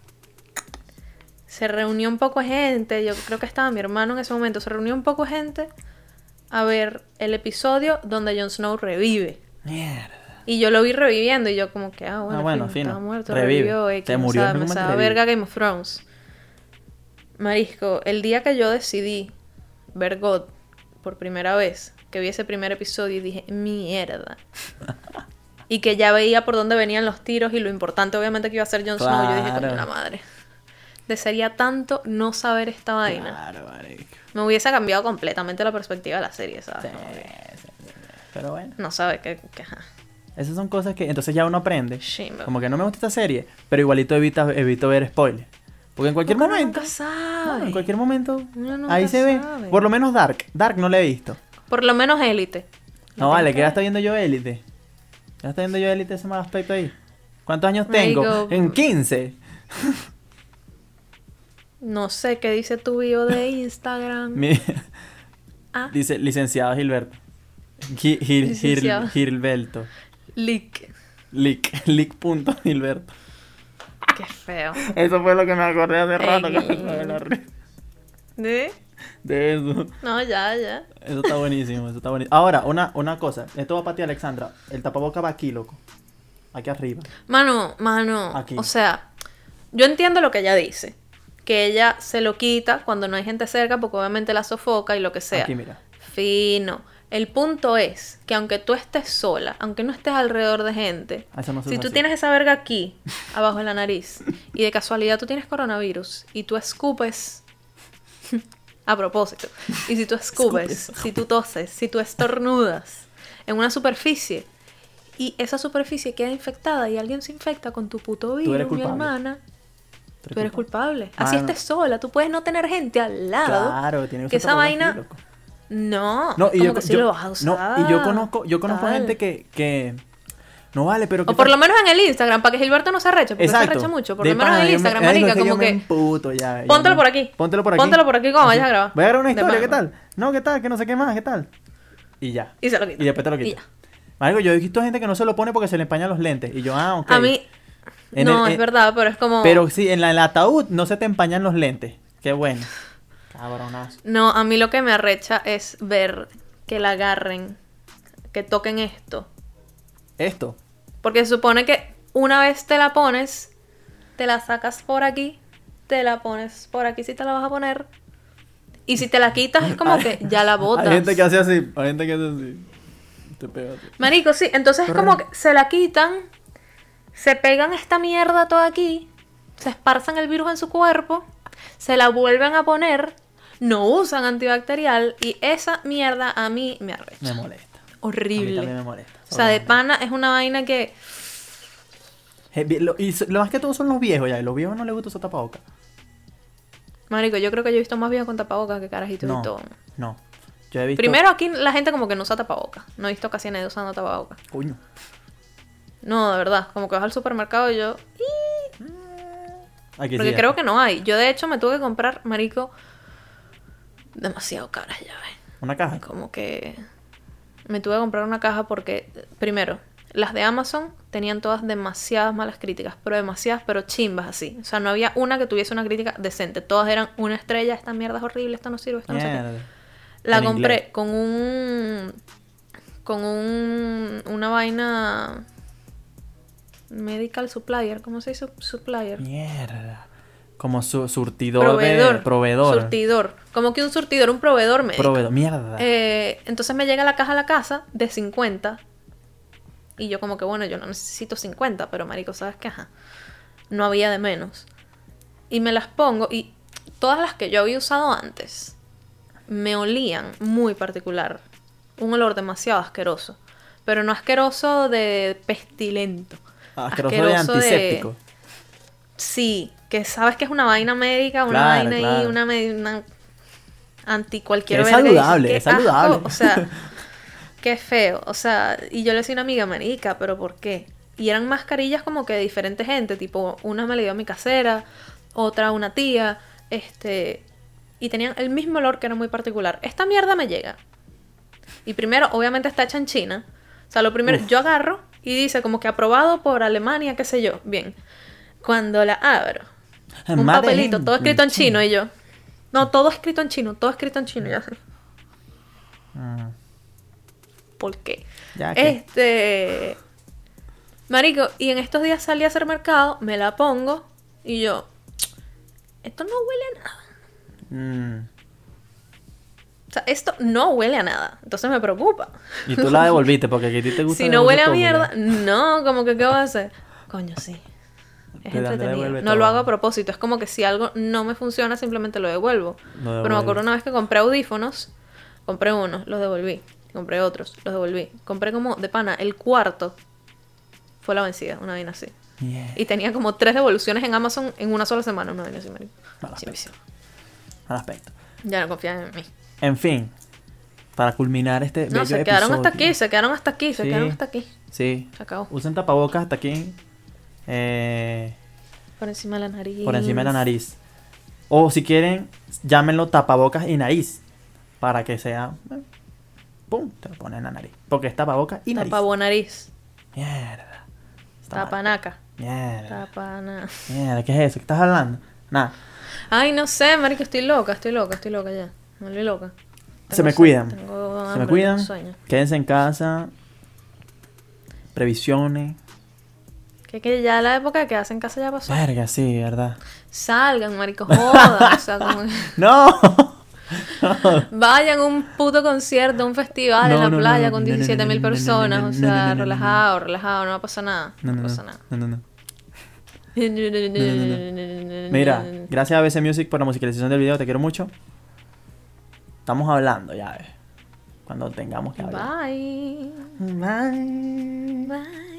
se reunió un poco gente, yo creo que estaba mi hermano en ese momento, se reunió un poco gente a ver el episodio donde Jon Snow revive. Mierda. Y yo lo vi reviviendo y yo como que, ah, bueno, Ah, bueno, estaba muerto, Revive. revivió, X, me murió, sabe- me sabe verga Game of Thrones. Marisco, el día que yo decidí ver God por primera vez, que vi ese primer episodio y dije, mierda. y que ya veía por dónde venían los tiros y lo importante obviamente que iba a ser Jon Snow, yo dije, coño, la madre. Desearía tanto no saber esta vaina. Claro, marico. Me hubiese cambiado completamente la perspectiva de la serie, ¿sabes? Sí, sí, sí. Pero bueno. No sabe que... que ajá. Esas son cosas que entonces ya uno aprende. Chimbo. Como que no me gusta esta serie, pero igualito evita, evito ver spoilers. Porque en cualquier Porque momento. nunca sabe. no, en cualquier momento. Nunca Ahí se ve. Por lo menos Dark. Dark no la he visto. Por lo menos élite. No vale, que ya está viendo yo Élite. Ya está viendo yo Élite ese mal aspecto ahí. ¿Cuántos años tengo? En 15. No sé qué dice tu bio de Instagram. Mi- Ah, Dice licenciado Gilberto. Gil- Gil-. Gilberto. leak. Lick. Lick punto Gilberto. Qué feo. Eso fue lo que me acordé hace rato. que me ¿De? De eso. No, ya, ya. Eso está buenísimo, eso está buenísimo. Ahora, una, una cosa. Esto va para ti, Alexandra. El tapaboca va aquí, loco. Aquí arriba. Mano, mano. Aquí. O sea, yo entiendo lo que ella dice. Que ella se lo quita cuando no hay gente cerca porque obviamente la sofoca y lo que sea. Aquí, mira. Fino. El punto es que aunque tú estés sola, aunque no estés alrededor de gente, Ah, no si tú así. tienes esa verga aquí, abajo de la nariz, y de casualidad tú tienes coronavirus, y tú escupes, a propósito, y si tú escupes, si tú toses, si tú estornudas en una superficie, y esa superficie queda infectada y alguien se infecta con tu puto virus, mi hermana, Tú eres culpable. Así estés sola, tú puedes no tener gente al lado. Claro, tiene que esa aquí, vaina... loco. No, No, y como yo, que sí yo- lo vas a usar. no, y yo conozco, yo conozco Tal. gente que, que no vale, pero O por lo menos en el Instagram, para que Gilberto no se arreche, porque Exacto. se arrecha mucho. Por De lo menos en el me- Instagram, no, marica, como me que... emputo ya, Póntelo me- por aquí. Póntelo por aquí. Póntelo por aquí, ¿cómo Así. vayas a grabar? Voy a grabar una historia, ¿qué tal? No, ¿qué tal? Que no sé qué más, ¿qué tal? Y ya. Y se lo quita. Y después te lo quita. Marico, yo he visto gente que no se lo pone porque se le empañan los lentes. Y yo, ah, ok. A mí... En no, el- es en- verdad, pero es como... Pero sí, en la- el ataúd no se te empañan los lentes. Qué bueno. Cabronazo. No, a mí lo que me arrecha es ver que la agarren, que toquen esto. Esto. Porque se supone que una vez te la pones, te la sacas por aquí, te la pones por aquí si te la vas a poner. Y si te la quitas es como que ya la botas. Hay gente que hace así. Hay gente que hace así. Te pega. Marico, sí, entonces es como que se la quitan, se pegan esta mierda toda aquí, se esparzan el virus en su cuerpo, se la vuelven a poner, no usan antibacterial y esa mierda a mí me arrecha. Me molesta. A mí Horrible. también me molesta. O sea, de pana es una vaina que... Vi- lo- Y lo más que todo son los viejos ya. Y los viejos no les gusta usar tapabocas. Marico, yo creo que yo he visto más viejos con tapabocas que carajitos No. y todo. No. Yo he visto. Primero aquí la gente como que no usa tapabocas. No he visto casi a nadie usando tapabocas. Coño. No, de verdad. Como que vas al supermercado y yo... Aquí Porque sí, creo que no hay. Yo de hecho me tuve que comprar, marico, demasiado caras ya, ¿ves? Una caja. Como que me tuve que comprar una caja porque, primero, las de Amazon tenían todas demasiadas malas críticas, pero demasiadas, pero chimbas así. O sea, no había una que tuviese una crítica decente. Todas eran una estrella, esta mierda es horrible, esta no sirve, esta no sé qué. La En compré inglés. con un. con un. una vaina. Medical supplier, ¿cómo se dice? Supplier. Mierda. Como su surtidor Proveedor. de proveedor. Surtidor. Como que un surtidor, un proveedor médico. Proveedor. Mierda. Eh, entonces me llega la caja a la casa de 50. Y yo como que, bueno, yo no necesito 50, pero marico, ¿sabes qué? Ajá. No había de menos. Y me las pongo y todas las que yo había usado antes me olían muy particular. Un olor demasiado asqueroso. Pero no asqueroso de pestilento. Asqueroso de antiséptico. Sí, que sabes que es una vaina médica, una Claro, vaina y claro. una, me- una anti cualquier es y saludable, "Qué es saludable". asco", O sea, qué feo. O sea, y yo le decía a una amiga, marica, pero ¿por qué? Y eran mascarillas como que de diferente gente, tipo, una me la dio a mi casera, otra a una tía, este, y tenían el mismo olor que era muy particular. Esta mierda me llega. Y primero, obviamente está hecha en China. O sea, lo primero, Uf. yo agarro y dice como que aprobado por Alemania, qué sé yo. Bien. Cuando la abro, un Made papelito, todo escrito en chino China. y yo. No, todo escrito en chino, todo escrito en chino, ya sé. Mm, ¿Por qué? ya que. Este. Marico, y en estos días salí a hacer mercado, me la pongo y yo. Esto no huele a nada. Mm. O sea, esto no huele a nada. Entonces me preocupa. Y tú la devolviste porque aquí a ti te gusta. Si no huele a mierda, no, como que ¿qué voy a hacer? Coño, sí. Es entretenido. No todo. lo hago a propósito. Es como que si algo no me funciona, simplemente lo devuelvo. Pero me acuerdo una vez que compré audífonos. Compré unos, los devolví. Compré otros, los devolví. Compré como de pana, el cuarto fue la vencida, una vaina así. Y tenía como tres devoluciones en Amazon en una sola semana, una vaina así, marico. Mal aspecto. visión. Al aspecto. Ya no confían en mí. En fin. Para culminar este No, bello se quedaron hasta aquí, se quedaron hasta aquí, se Sí. quedaron hasta aquí. Sí. Se acabó. Usen tapabocas hasta aquí. Eh, Por encima de la nariz. por encima de la nariz. O si quieren, llámenlo tapabocas y nariz. Para que sea. eh, ¡Pum! Te lo ponen en la nariz. Porque es tapabocas y nariz. Tapa nariz. Mierda. Tapanaca. Mierda. Tapana. Mierda, ¿qué es eso? ¿Qué estás hablando? Nada. Ay, no sé, marico, estoy loca, estoy loca, estoy loca ya. Me volví loca. Se me cuidan. tengo Se me cuidan. Quédense en casa. Previsiones. Que, que ya la época de quedarse en casa ya pasó. Verga, sí, ¿verdad? Salgan, marico, jodan. o sea, como que ¡No! vayan a un puto concierto, un festival No, en la no, playa con no, no, 17 mil personas. o sea, relajado, relajado, no va a pasar nada. No. pasa nada. No, no, no. Mira, gracias a BC Music por la musicalización del video, te quiero mucho. Estamos hablando ya, ves. Cuando tengamos que hablar. Bye. Bye. Bye.